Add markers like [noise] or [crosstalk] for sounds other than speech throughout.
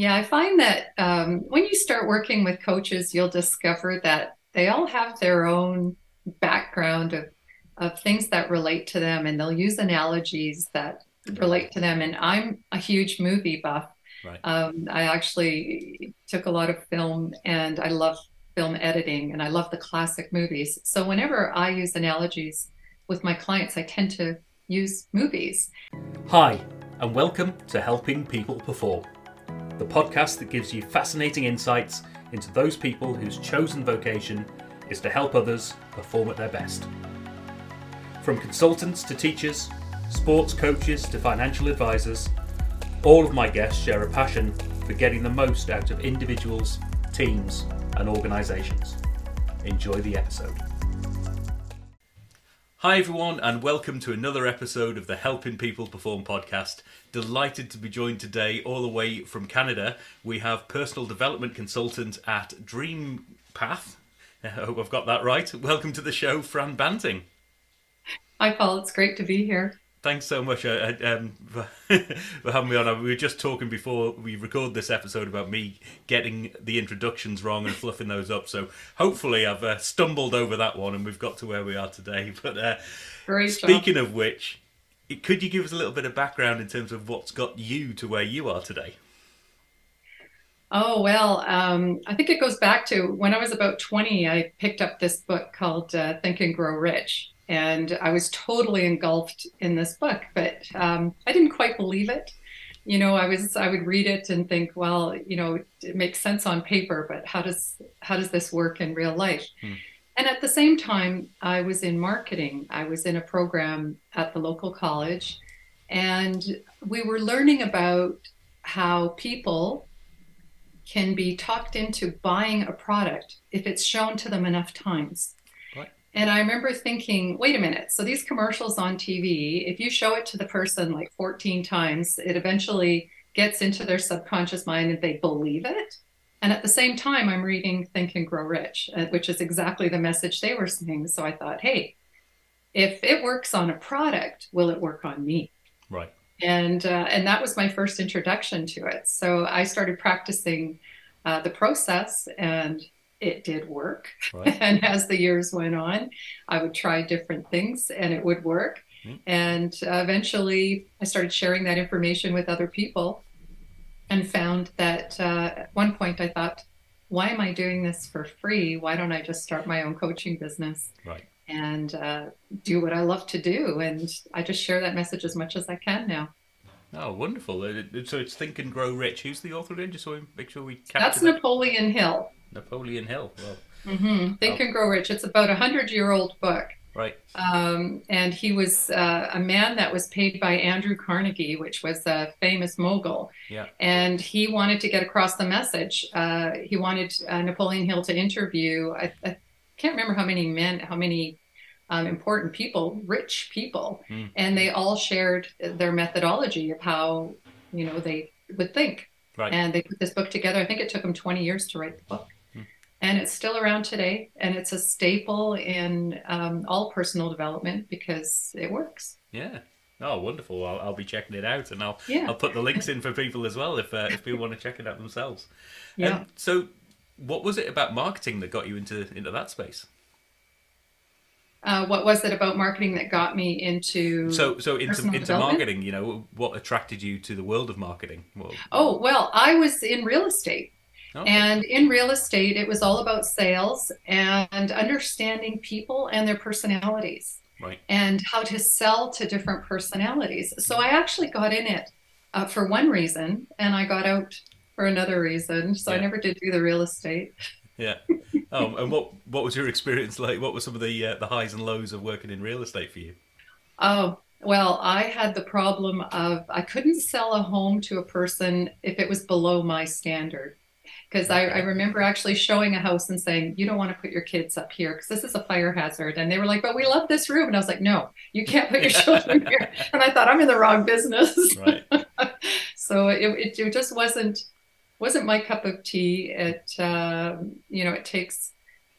Yeah, I find that um, when you start working with coaches, you'll discover that they all have their own background of, of things that relate to them, and they'll use analogies that relate to them. And I'm a huge movie buff. Right. Um, I actually took a lot of film and I love film editing and I love the classic movies. So whenever I use analogies with my clients, I tend to use movies. Hi, and welcome to Helping People Perform, the podcast that gives you fascinating insights into those people whose chosen vocation is to help others perform at their best. From consultants to teachers, sports coaches to financial advisors, all of my guests share a passion for getting the most out of individuals, teams, and organisations. Enjoy the episode. Hi, everyone, and welcome to another episode of the Helping People Perform podcast. Delighted to be joined today, all the way from Canada. We have personal development consultant at Dream Path. [laughs] I hope I've got that right. Welcome to the show, Fran Banting. Hi, Paul. It's great to be here. Thanks so much uh, um, for, [laughs] for having me on. We were just talking before we record this episode about me getting the introductions wrong and fluffing those up. So hopefully I've uh, stumbled over that one and we've got to where we are today. [laughs] But uh, speaking of which, could you give us a little bit of background in terms of what's got you to where you are today? Oh, well, um, I think it goes back to when I was about 20, I picked up this book called uh, Think and Grow Rich. And I was totally engulfed in this book, but um, I didn't quite believe it. You know, I was I would read it and think, well, you know, it makes sense on paper, but how does how does this work in real life? Hmm. And at the same time, I was in marketing. I was in a program at the local college, and we were learning about how people can be talked into buying a product if it's shown to them enough times. And I remember thinking, wait a minute. So these commercials on TV, if you show it to the person like 14 times, it eventually gets into their subconscious mind and they believe it. And at the same time, I'm reading Think and Grow Rich, uh, which is exactly the message they were saying. So I thought, hey, if it works on a product, will it work on me? Right. and uh, and that was my first introduction to it. So I started practicing uh, the process, and it did work. Right. [laughs] and as the years went on, I would try different things, and it would work. Mm. And uh, eventually, I started sharing that information with other people, and found that uh, at one point I thought, "Why am I doing this for free? Why don't I just start my own coaching business?" Right. and uh, do what I love to do. And I just share that message as much as I can now. Oh, wonderful. So it's Think and Grow Rich. Who's the author again? Just so we make sure we capture That's that. Napoleon Hill. Napoleon Hill. Well, hmm Think and Grow Rich. It's about a hundred year old book. right. Um, and he was uh, a man that was paid by Andrew Carnegie, which was a famous mogul. Yeah. And he wanted to get across the message. Uh, he wanted uh, Napoleon Hill to interview, I, I can't remember how many men, how many um, important people, rich people, Hmm. and they all shared their methodology of how, you know, they would think. Right. And they put this book together. I think it took them 20 years to write the book. And it's still around today. And it's a staple in um, all personal development because it works. Yeah. Oh, wonderful. I'll, I'll be checking it out and I'll Yeah. I'll put the links in for people as well if uh, if people want to check it out themselves. Yeah. Um, so, what was it about marketing that got you into into that space? Uh, what was it about marketing that got me into? So, so into into marketing, you know, what attracted you to the world of marketing? Well, oh, well, I was in real estate. Okay. And in real estate, it was all about sales and understanding people and their personalities right. and how to sell to different personalities. So I actually got in it uh, for one reason and I got out for another reason. So I never did do the real estate. [laughs] Yeah. Oh, and what what was your experience like? What were some of the uh, the highs and lows of working in real estate for you? Oh, well, I had the problem of I couldn't sell a home to a person if it was below my standard. Because I, I remember actually showing a house and saying, You don't want to put your kids up here because this is a fire hazard. And they were like, But we love this room. And I was like, No, you can't put your children [laughs] here. And I thought, I'm in the wrong business. Right. [laughs] so it, it, it just wasn't wasn't my cup of tea. It um, you know it takes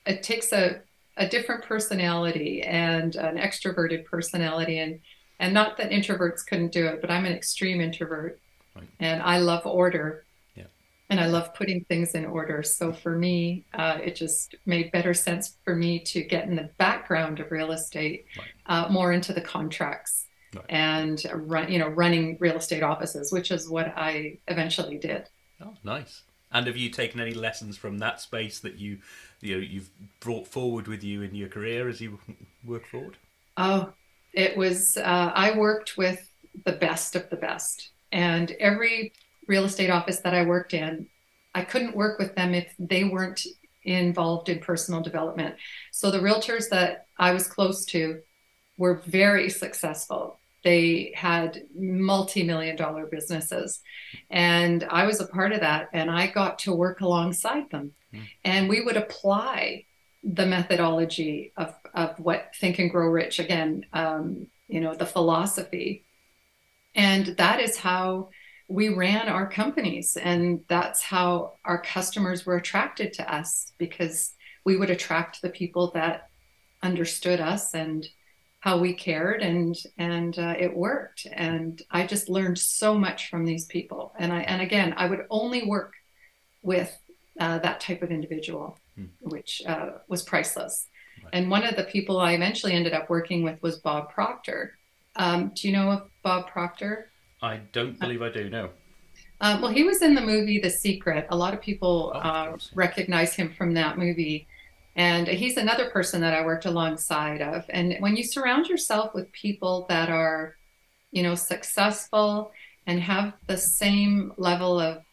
it takes a a different personality and an extroverted personality and and not that introverts couldn't do it, but I'm an extreme introvert Right. and I love order. And I love putting things in order. So for me, uh, it just made better sense for me to get in the background of real estate, right. uh, more into the contracts right. and run, you know, running real estate offices, which is what I eventually did. Oh, nice. And have you taken any lessons from that space that you, you know, you've brought forward with you in your career as you work forward? Oh, it was. Uh, I worked with the best of the best, and every real estate office that I worked in, I couldn't work with them if they weren't involved in personal development. So the realtors that I was close to were very successful. They had multi million dollar businesses. And I was a part of that. And I got to work alongside them. Mm. And we would apply the methodology of, of what Think and Grow Rich, again, um, you know, the philosophy. And that is how we ran our companies. And that's how our customers were attracted to us because we would attract the people that understood us and how we cared and and uh, it worked and i just learned so much from these people and i and again i would only work with uh, that type of individual hmm. which uh, was priceless right. and one of the people i eventually ended up working with was bob proctor um, do you know of bob proctor i don't believe i do no um, well he was in the movie the secret a lot of people oh, uh, recognize him from that movie and he's another person that I worked alongside of. And when you surround yourself with people that are, you know, successful and have the same level of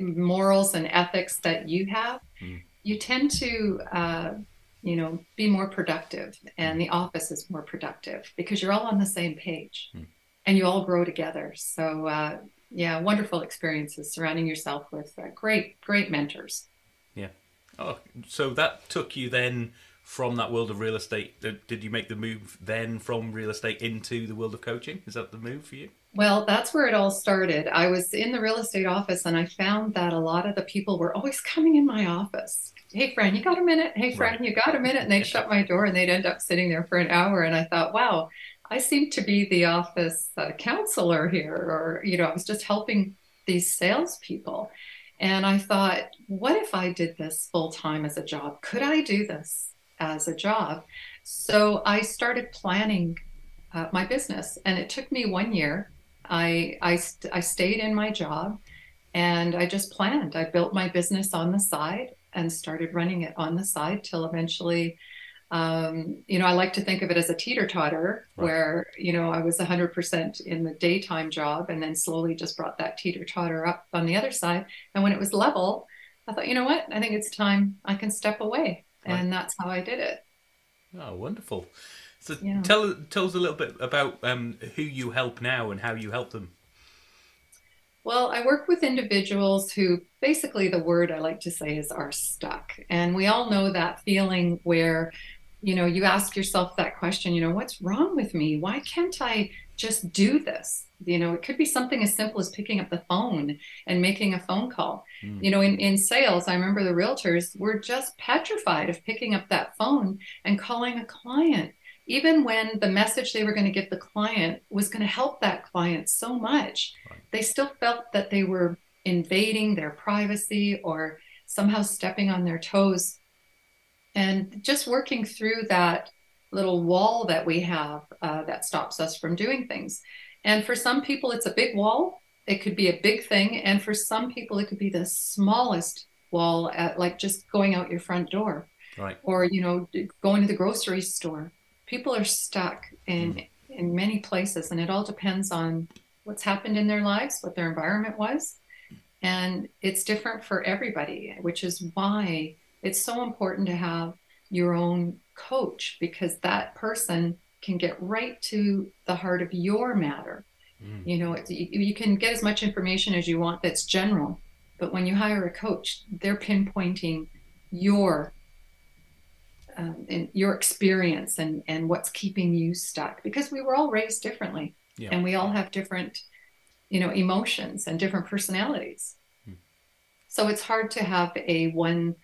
morals and ethics that you have, mm. you tend to, uh, you know, be more productive. And the office is more productive because you're all on the same page mm. And you all grow together. So, uh, yeah, wonderful experiences surrounding yourself with uh, great, great mentors. Yeah. Oh, so that took you then from that world of real estate. Did you make the move then from real estate into the world of coaching? Is that the move for you? Well, that's where it all started. I was in the real estate office and I found that a lot of the people were always coming in my office. Hey, Fran, you got a minute? Hey, Fran, right. you got a minute? And they'd shut my door and they'd end up sitting there for an hour. And I thought, wow, I seem to be the office uh, counselor here, or, you know, I was just helping these salespeople. And I thought, what if I did this full time as a job? Could I do this as a job? So I started planning uh, my business, and it took me one year. I, I, st- I stayed in my job and I just planned. I built my business on the side and started running it on the side till eventually um, you know, I like to think of it as a teeter totter right. where, you know, I was 100% in the daytime job and then slowly just brought that teeter totter up on the other side. And when it was level, I thought, you know what? I think it's time I can step away. Right. And that's how I did it. Oh, wonderful. So yeah. tell, tell us a little bit about um, who you help now and how you help them. Well, I work with individuals who basically the word I like to say is are stuck. And we all know that feeling where you know, you ask yourself that question, you know, what's wrong with me? Why can't I just do this? You know, it could be something as simple as picking up the phone and making a phone call. Mm. You know, in, in sales, I remember the realtors were just petrified of picking up that phone and calling a client, even when the message they were going to give the client was going to help that client so much. Right. They still felt that they were invading their privacy or somehow stepping on their toes and just working through that little wall that we have uh, that stops us from doing things. And for some people, it's a big wall. It could be a big thing. And for some people, it could be the smallest wall, at, like just going out your front door. Right. Or, you know, going to the grocery store. People are stuck in, mm. in many places, and it all depends on what's happened in their lives, what their environment was. And it's different for everybody, which is why it's so important to have your own coach because that person can get right to the heart of your matter. Mm. You know, you, you can get as much information as you want that's general, but when you hire a coach, they're pinpointing your um, and your experience and and what's keeping you stuck because we were all raised differently yeah. and we all have different you know emotions and different personalities hmm. so it's hard to have a one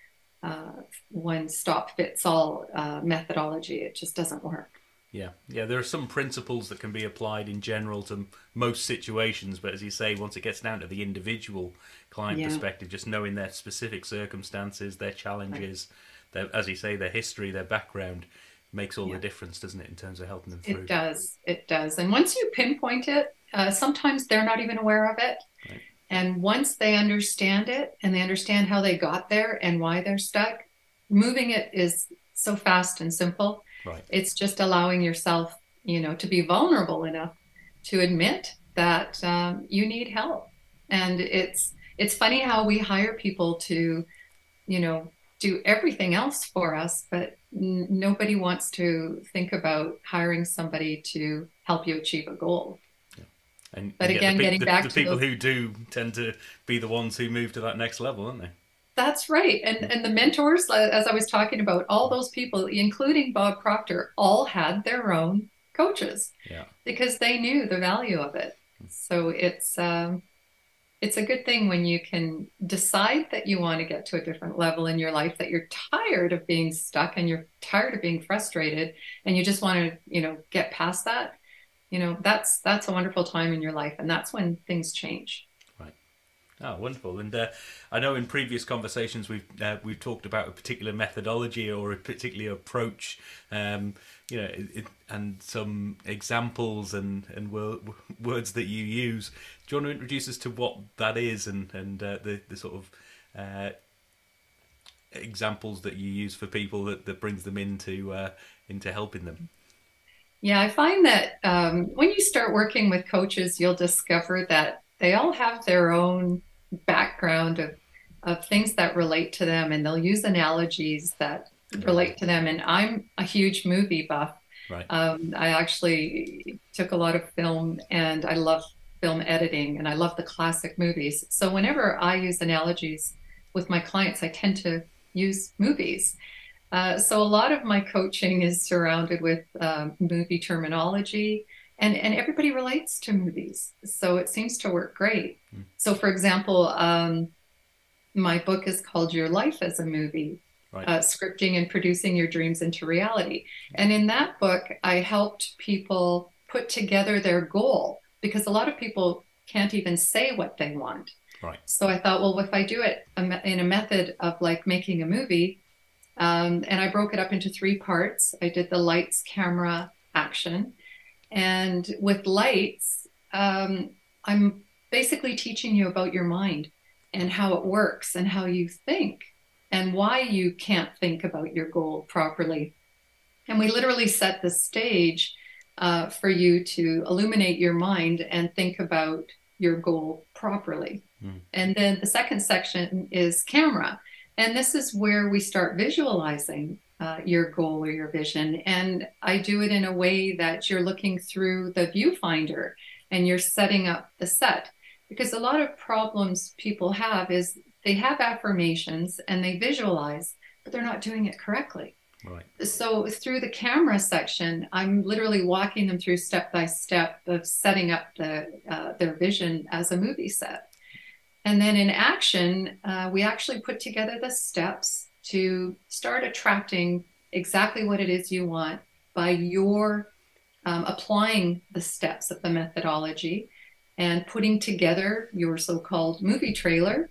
uh, one stop fits all uh, methodology. It just doesn't work. Yeah, yeah. There are some principles that can be applied in general to most situations, but as you say, once it gets down to the individual client Yeah. perspective, just knowing their specific circumstances, their challenges, their, as you say, their history, their background, makes all Yeah. the difference, doesn't it, in terms of helping them through? It does. It does. And once you pinpoint it, uh, sometimes they're not even aware of it. Right. And once they understand it and they understand how they got there and why they're stuck, moving it is so fast and simple. Right. It's just allowing yourself, you know, to be vulnerable enough to admit that um, you need help. And it's it's funny how we hire people to, you know, do everything else for us, but n- nobody wants to think about hiring somebody to help you achieve a goal. And, But again, the, getting the, back the to people those- who do tend to be the ones who move to that next level, aren't they? That's right. And and the mentors, uh, as I was talking about, all those people, including Bob Proctor, all had their own coaches Yeah. because they knew the value of it. So it's um, it's a good thing when you can decide that you want to get to a different level in your life, that you're tired of being stuck and you're tired of being frustrated, and you just want to, you know, get past that. You know, that's that's a wonderful time in your life, and that's when things change. Right. Oh, wonderful! And uh, I know in previous conversations we've uh, we've talked about a particular methodology or a particular approach, um, you know, it, it, and some examples and and wor- words that you use. Do you want to introduce us to what that is and and uh, the the sort of uh, examples that you use for people that, that brings them into uh, into helping them? Yeah, I find that um, when you start working with coaches, you'll discover that they all have their own background of, of things that relate to them, and they'll use analogies that relate to them. And I'm a huge movie buff. Right. Um, I actually took a lot of film, and I love film editing, and I love the classic movies. So whenever I use analogies with my clients, I tend to use movies. Uh, so a lot of my coaching is surrounded with um, movie terminology, and and everybody relates to movies, so it seems to work great. Mm. So, for example, um, my book is called "Your Life as a Movie." Right. Uh, scripting and producing your dreams into reality. And in that book, I helped people put together their goal because a lot of people can't even say what they want. Right. So I thought, well, if I do it in a method of like making a movie, um, and I broke it up into three parts. I did the lights, camera, action. And with lights, um, I'm basically teaching you about your mind and how it works and how you think and why you can't think about your goal properly. And we literally set the stage uh, for you to illuminate your mind and think about your goal properly. Mm. And then the second section is camera. And this is where we start visualizing uh, your goal or your vision. And I do it in a way that you're looking through the viewfinder and you're setting up the set. Because a lot of problems people have is they have affirmations and they visualize, but they're not doing it correctly. Right. So through the camera section, I'm literally walking them through step by step of setting up the uh, their vision as a movie set. And then in action, uh, we actually put together the steps to start attracting exactly what it is you want by your um, applying the steps of the methodology and putting together your so-called movie trailer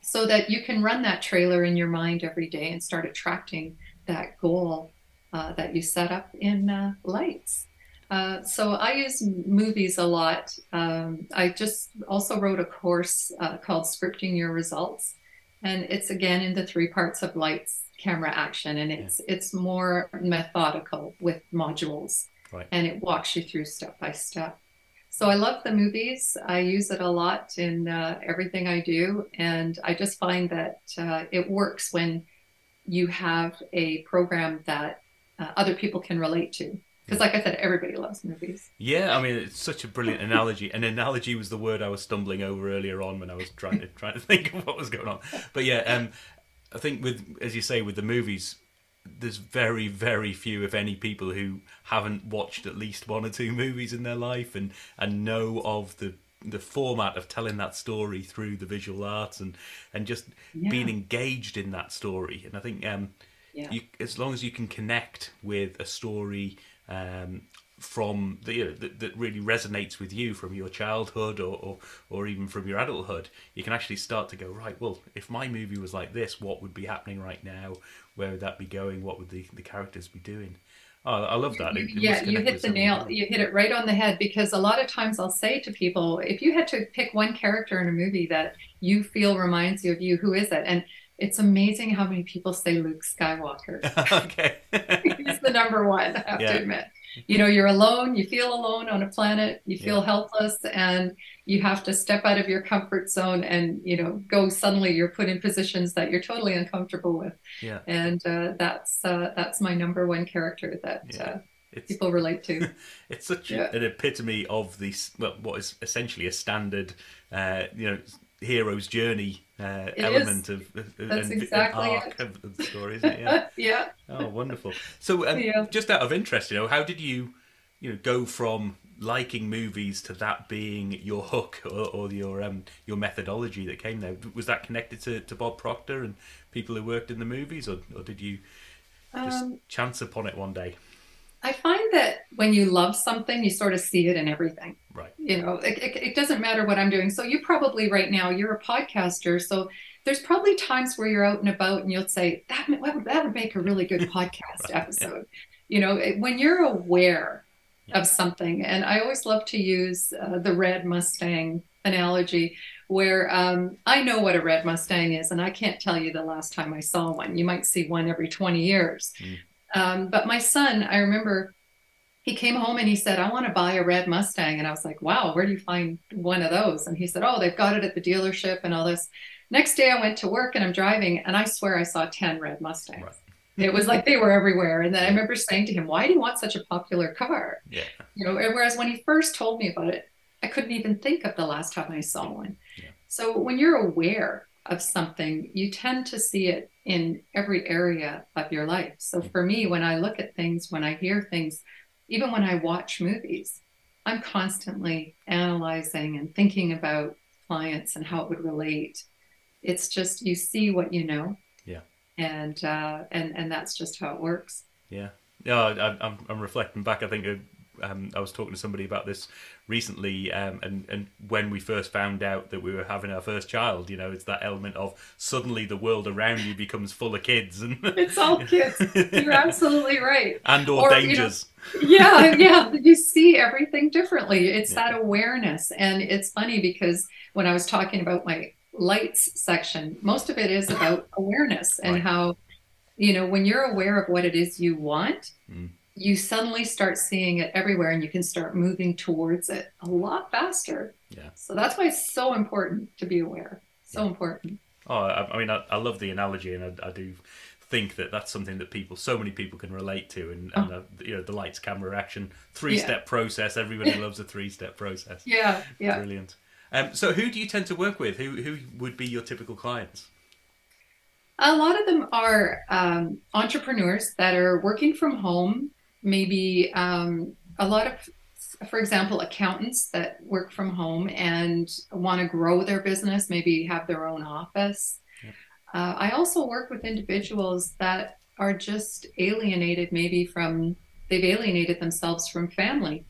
so that you can run that trailer in your mind every day and start attracting that goal uh, that you set up in uh, lights. Uh, so I use movies a lot. Um, I just also wrote a course uh, called Scripting Your Results, and it's again in the three parts of lights, camera, action, and it's it's more methodical with modules, Right. and it walks you through step by step. So I love the movies. I use it a lot in uh, everything I do, and I just find that uh, it works when you have a program that uh, other people can relate to. Because, like I said, everybody loves movies. Yeah, I mean it's such a brilliant analogy. An analogy was the word I was stumbling over earlier on when I was trying to [laughs] trying to think of what was going on. But yeah, um, I think with as you say with the movies, there's very very few, if any, people who haven't watched at least one or two movies in their life and and know of the the format of telling that story through the visual arts and and just Yeah. being engaged in that story. And I think um, Yeah. you, as long as you can connect with a story um, from the you know, that, that really resonates with you from your childhood or, or or even from your adulthood you can actually start to go right well if my movie was like this what would be happening right now? Where would that be going? What would the, the characters be doing? Oh i love that. It, it yeah you hit the nail you hit it right on the head because a lot of times i'll say to people if you had to pick one character in a movie that you feel reminds you of you who is it? And it's amazing how many people say Luke Skywalker. [laughs] okay. [laughs] He's the number one, I have yeah. to admit you know you're alone you feel alone on a planet you feel yeah. helpless and you have to step out of your comfort zone and you know go suddenly you're put in positions that you're totally uncomfortable with yeah and uh, that's uh, that's my number one character that yeah. uh, people relate to [laughs] it's such yeah. an epitome of this well, what is essentially a standard uh, you know hero's journey uh, element of, of That's and, exactly arc of the story, isn't it? [laughs] Yeah. yeah. Oh, wonderful. So, um, yeah. just out of interest, you know, how did you, you know, go from liking movies to that being your hook or, or your um your methodology that came there? Was that connected to, to Bob Proctor and people who worked in the movies, or, or did you just um, chance upon it one day? I find that when you love something, you sort of see it in everything. Right. You know, it, it, it, doesn't matter what I'm doing. So you probably right now you're a podcaster, so there's probably times where you're out and about and you'll say that that would make a really good [laughs] podcast right. episode. Yeah. You know, when you're aware yeah. of something, and I always love to use uh, the red Mustang analogy where um, I know what a red Mustang is, and I can't tell you the last time I saw one. You might see one every 20 years. Mm. Um, but my son, I remember he came home and he said, I want to buy a red Mustang. And I was like, wow, where do you find one of those? And he said, oh, they've got it at the dealership and all this. Next day I went to work and I'm driving and I swear I saw 10 red Mustangs. Right. It was like they were everywhere. And then I remember saying to him, why do you want such a popular car? Yeah. You know, whereas when he first told me about it, I couldn't even think of the last time I saw one. Yeah. So when you're aware of something, you tend to see it in every area of your life. So for me, when I look at things, when I hear things, even when I watch movies, I'm constantly analyzing and thinking about clients and how it would relate. It's just you see what you know. Yeah. And uh, and and that's just how it works. Yeah. Yeah, I, I'm I'm reflecting back. I think um, I was talking to somebody about this recently, um, and and when we first found out that we were having our first child, you know, it's that element of suddenly the world around you becomes full of kids, and [laughs] it's all kids. You're absolutely right. And or, or dangers. You know, yeah, yeah. You see everything differently. It's yeah. that awareness, and it's funny because when I was talking about my lights section, most of it is about awareness and right. how you know when you're aware of what it is you want. Mm you suddenly start seeing it everywhere and you can start moving towards it a lot faster. Yeah. So that's why it's so important to be aware. So yeah. important. Oh, I, I mean, I, I, love the analogy, and I, I, do think that that's something that people, so many people, can relate to. And, and oh. you know, the lights, camera, action, three-step yeah. process. Everybody loves a three-step process. [laughs] Yeah, yeah. Brilliant. Um, so, who do you tend to work with? Who who would be your typical clients? A lot of them are um, entrepreneurs that are working from home maybe um, a lot of for example accountants that work from home and want to grow their business maybe have their own office. Uh, i also work with individuals that are just alienated maybe from they've alienated themselves from family.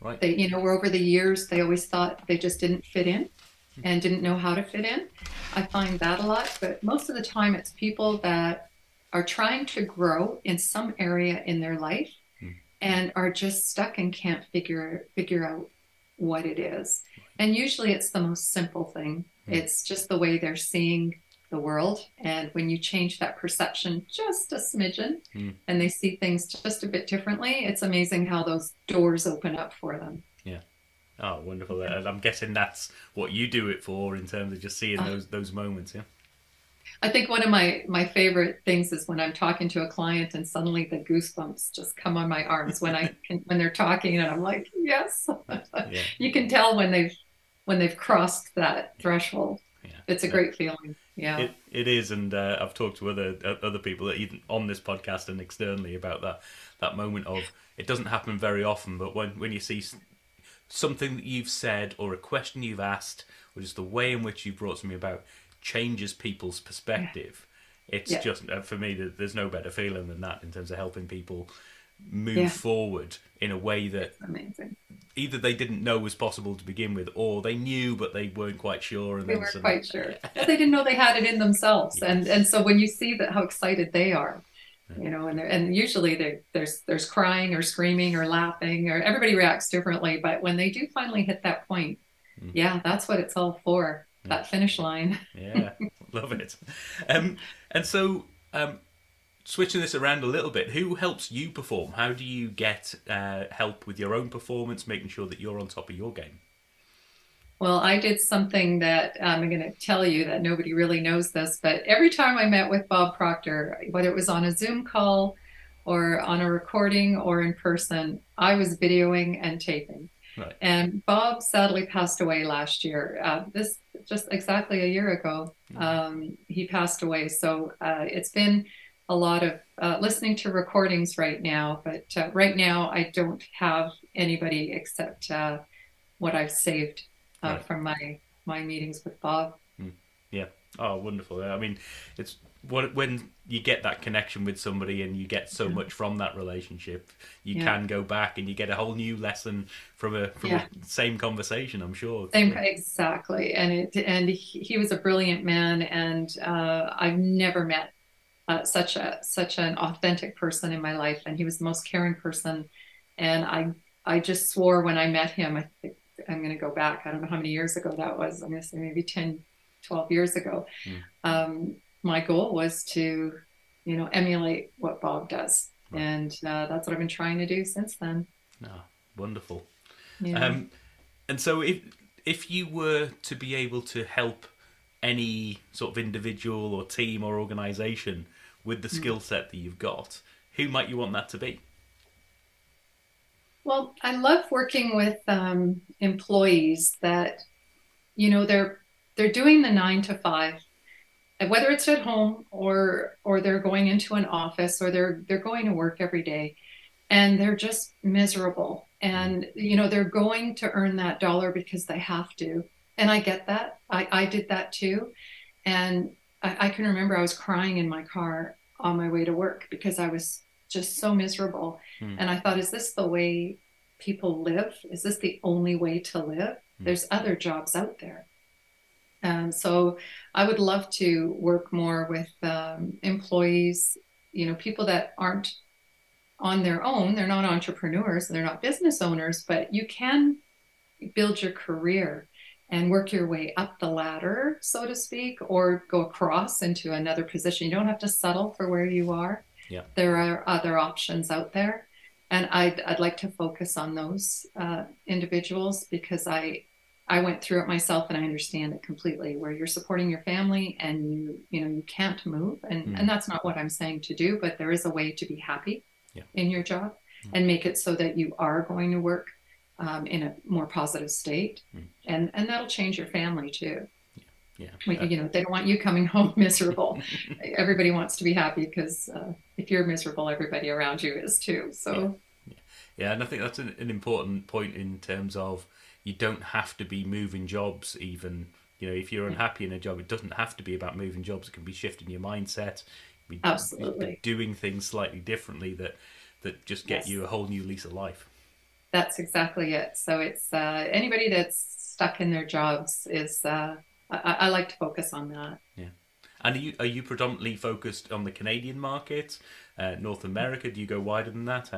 Right. They you know over the years they always thought they just didn't fit in hmm. and didn't know how to fit in. I find that a lot but most of the time it's people that are trying to grow in some area in their life mm. and are just stuck and can't figure figure out what it is. And usually it's the most simple thing. Mm. It's just the way they're seeing the world. And when you change that perception just a smidgen mm. and they see things just a bit differently, it's amazing how those doors open up for them. Yeah. Oh, wonderful. And I'm guessing that's what you do it for in terms of just seeing uh, those those moments, yeah. I think one of my my favorite things is when I'm talking to a client and suddenly the goosebumps just come on my arms when I [laughs] can, when they're talking and I'm like, yes. [laughs] Yeah. you can tell when they've when they've crossed that threshold. Yeah. It's a great feeling. Yeah. It, it is, and uh, I've talked to other uh, other people that even on this podcast and externally about that that moment of it doesn't happen very often, but when when you see something that you've said or a question you've asked or just the way in which you brought something about changes people's perspective. Yeah. It's yeah. just uh, for me. There's no better feeling than that in terms of helping people move Yeah. forward in a way that either they didn't know was possible to begin with, or they knew but they weren't quite sure. And They weren't quite sure. [laughs] But they didn't know they had it in themselves. And Yes. and so when you see that how excited they are, you know, and they're, and usually there's there's crying or screaming or laughing or everybody reacts differently. But when they do finally hit that point, Mm. yeah, that's what it's all for. That finish line. Yeah, [laughs] love it. Um, and so, um, switching this around a little bit, who helps you perform? How do you get uh, help with your own performance, making sure that you're on top of your game? Well, I did something that um, I'm going to tell you that nobody really knows this, but every time I met with Bob Proctor, whether it was on a Zoom call or on a recording or in person, I was videoing and taping. Right. And Bob sadly passed away last year. Uh, this just exactly a year ago, Mhm. um, he passed away. So uh, it's been a lot of uh, listening to recordings right now, but uh, right now I don't have anybody except uh, what I've saved uh, Right. from my my meetings with Bob. Yeah. Oh, wonderful! I mean, it's what when you get that connection with somebody and you get so Yeah. much from that relationship, you Yeah. can go back and you get a whole new lesson from a from Yeah. a same conversation. I'm sure. Same exactly, and it and he, he was a brilliant man, and uh, I've never met uh, such a such an authentic person in my life, and he was the most caring person, and I I just swore when I met him. I think I'm going to go back. I don't know how many years ago that was. I'm going to say maybe 10, 12 years ago. Mm. Um, my goal was to, you know, emulate what Bob does, Right. and uh, that's what I've been trying to do since then. Ah, wonderful. Yeah. Um, and so, if if you were to be able to help any sort of individual or team or organization with the Hmm. skill set that you've got, who might you want that to be? Well, I love working with um, employees that, you know, they're they're doing the nine to five, whether it's at home or or they're going into an office or they're they're going to work every day, and they're just miserable. And you know, they're going to earn that dollar because they have to. And I get that. I, I did that too. And I, I can remember I was crying in my car on my way to work because I was just so miserable. Hmm. And I thought, is this the way people live? Is this the only way to live? Hmm. There's other jobs out there. And so I would love to work more with um, employees, you know, people that aren't on their own. They're not entrepreneurs, they're not business owners, but you can build your career and work your way up the ladder, so to speak, or go across into another position. You don't have to settle for where you are. Yeah. There are other options out there. And I'd, I'd like to focus on those uh, individuals because I I went through it myself and I understand it completely where you're supporting your family and you you know you can't move and Mhm. and that's not what I'm saying to do but there is a way to be happy Yeah. in your job Mhm. and make it so that you are going to work um, in a more positive state Mhm. and and that'll change your family too Yeah. Like, you know they don't want you coming [laughs] home miserable [laughs] everybody wants to be happy because uh, if you're miserable everybody around you is too so Yeah, and I think that's an, an important point in terms of you don't have to be moving jobs even. You know, if you're unhappy in a job, it doesn't have to be about moving jobs. It can be shifting your mindset, be, Absolutely. doing things slightly differently that that just get Yes. you a whole new lease of life. That's exactly it. So it's uh, anybody that's stuck in their jobs is. Uh, I, I like to focus on that. Yeah and are you are you predominantly focused on the Canadian market, uh, North America? Do you go wider than that?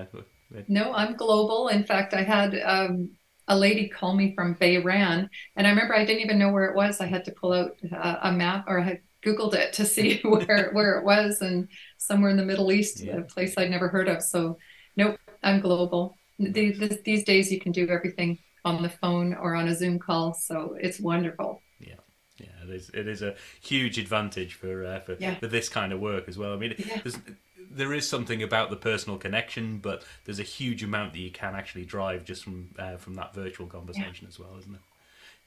No, I'm global. In fact, I had um, a lady call me from Bahrain, and I remember I didn't even know where it was. I had to pull out uh, a map, or I had Googled it to see [laughs] where where it was, and somewhere in the Middle East, Yeah. a place I'd never heard of. So, nope, I'm global. These, these days, you can do everything on the phone or on a Zoom call, so it's wonderful. Yeah, it is. It is a huge advantage for uh, for, Yeah. for this kind of work as well. I mean, Yeah. There's, something about the personal connection, but there's a huge amount that you can actually drive just from uh, from that virtual conversation as well, isn't it?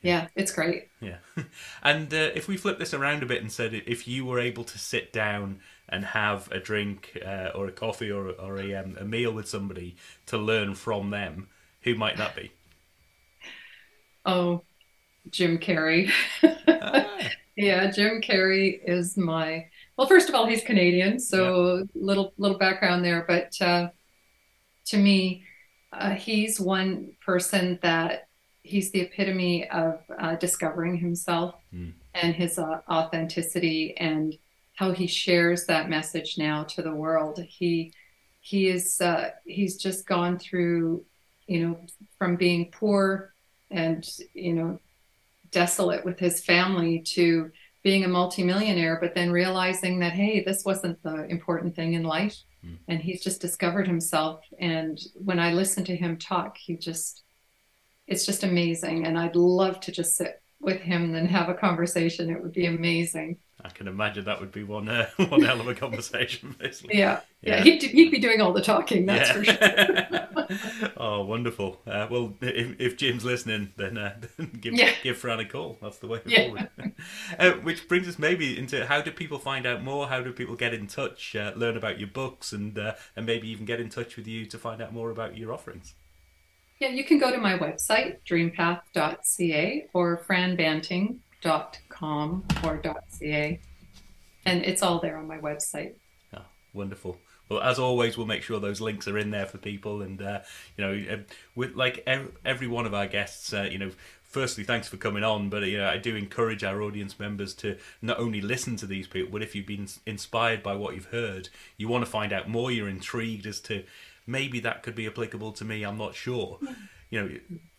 Yeah, it's great. Yeah. [laughs] And uh, if we flip this around a bit and said if you were able to sit down and have a drink uh, or a coffee or, or a, um, a meal with somebody to learn from them, who might that be? Oh, Jim Carrey. [laughs] Ah, Yeah, Jim Carrey is my well, first of all, he's Canadian, so little little background there, but uh to me, uh, he's one person that he's the epitome of uh, discovering himself mm. and his uh, authenticity and how he shares that message now to the world. He he is uh, he's just gone through, you know, from being poor and you know desolate with his family to being a multimillionaire, but then realizing that hey, this wasn't the important thing in life, mm. and he's just discovered himself. And when I listen to him talk, he just it's just amazing, and I'd love to just sit with him and have a conversation. It would be amazing. I can imagine that would be one uh, [laughs] one hell of a conversation. Basically. Yeah, yeah, yeah. He'd, he'd be doing all the talking. That's yeah. for sure. [laughs] oh, wonderful. Uh, well, if, if, Jim's listening, then uh, [laughs] give yeah. give Fran a call. That's the way forward. Uh, which brings us maybe into how do people find out more? How do people get in touch, uh, learn about your books, and uh, and maybe even get in touch with you to find out more about your offerings? Yeah, you can go to my website, dreampath.ca or franbanting.com or .ca. And it's all there on my website. Oh, wonderful. Well, as always, we'll make sure those links are in there for people. And, uh, you know, uh, with like every one of our guests, uh, you know, firstly, thanks for coming on. But you know, I do encourage our audience members to not only listen to these people, but if you've been inspired by what you've heard, you want to find out more, you're intrigued as to maybe that could be applicable to me. I'm not sure. You know,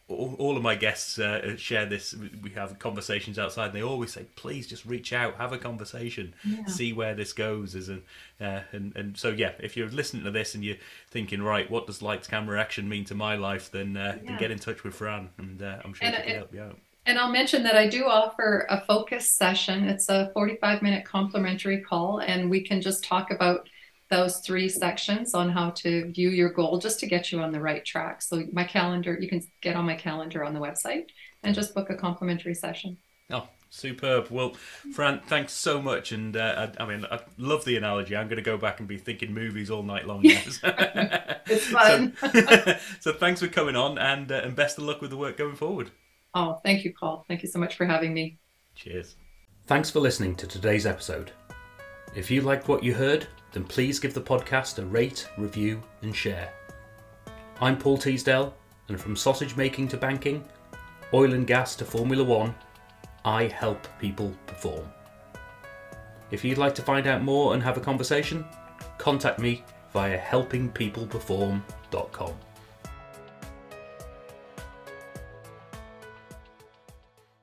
all, all, of my guests uh, share this. We have conversations outside, and they always say, "Please just reach out, have a conversation, yeah. see where this goes." As an, uh, and and so yeah, if you're listening to this and you're thinking, right, what does lights, camera, action mean to my life? Then, uh, yeah. then get in touch with Fran, and uh, I'm sure she can help you out. And I'll mention that I do offer a focus session. It's a 45 minute complimentary call, and we can just talk about those three sections on how to view your goal just to get you on the right track. So my calendar, you can get on my calendar on the website and just book a complimentary session. Oh, superb. Well, Fran, thanks so much. And uh, I, I, mean, I love the analogy. I'm going to go back and be thinking movies all night long. [laughs] it's fun. So, [laughs] so, thanks for coming on and, uh, and best of luck with the work going forward. Oh, thank you, Paul. Thank you so much for having me. Cheers. Thanks for listening to today's episode. If you liked what you heard, then please give the podcast a rate, review, and share. I'm Paul Teasdale, and from sausage making to banking, oil and gas to Formula One, I help people perform. If you'd like to find out more and have a conversation, contact me via helpingpeopleperform.com.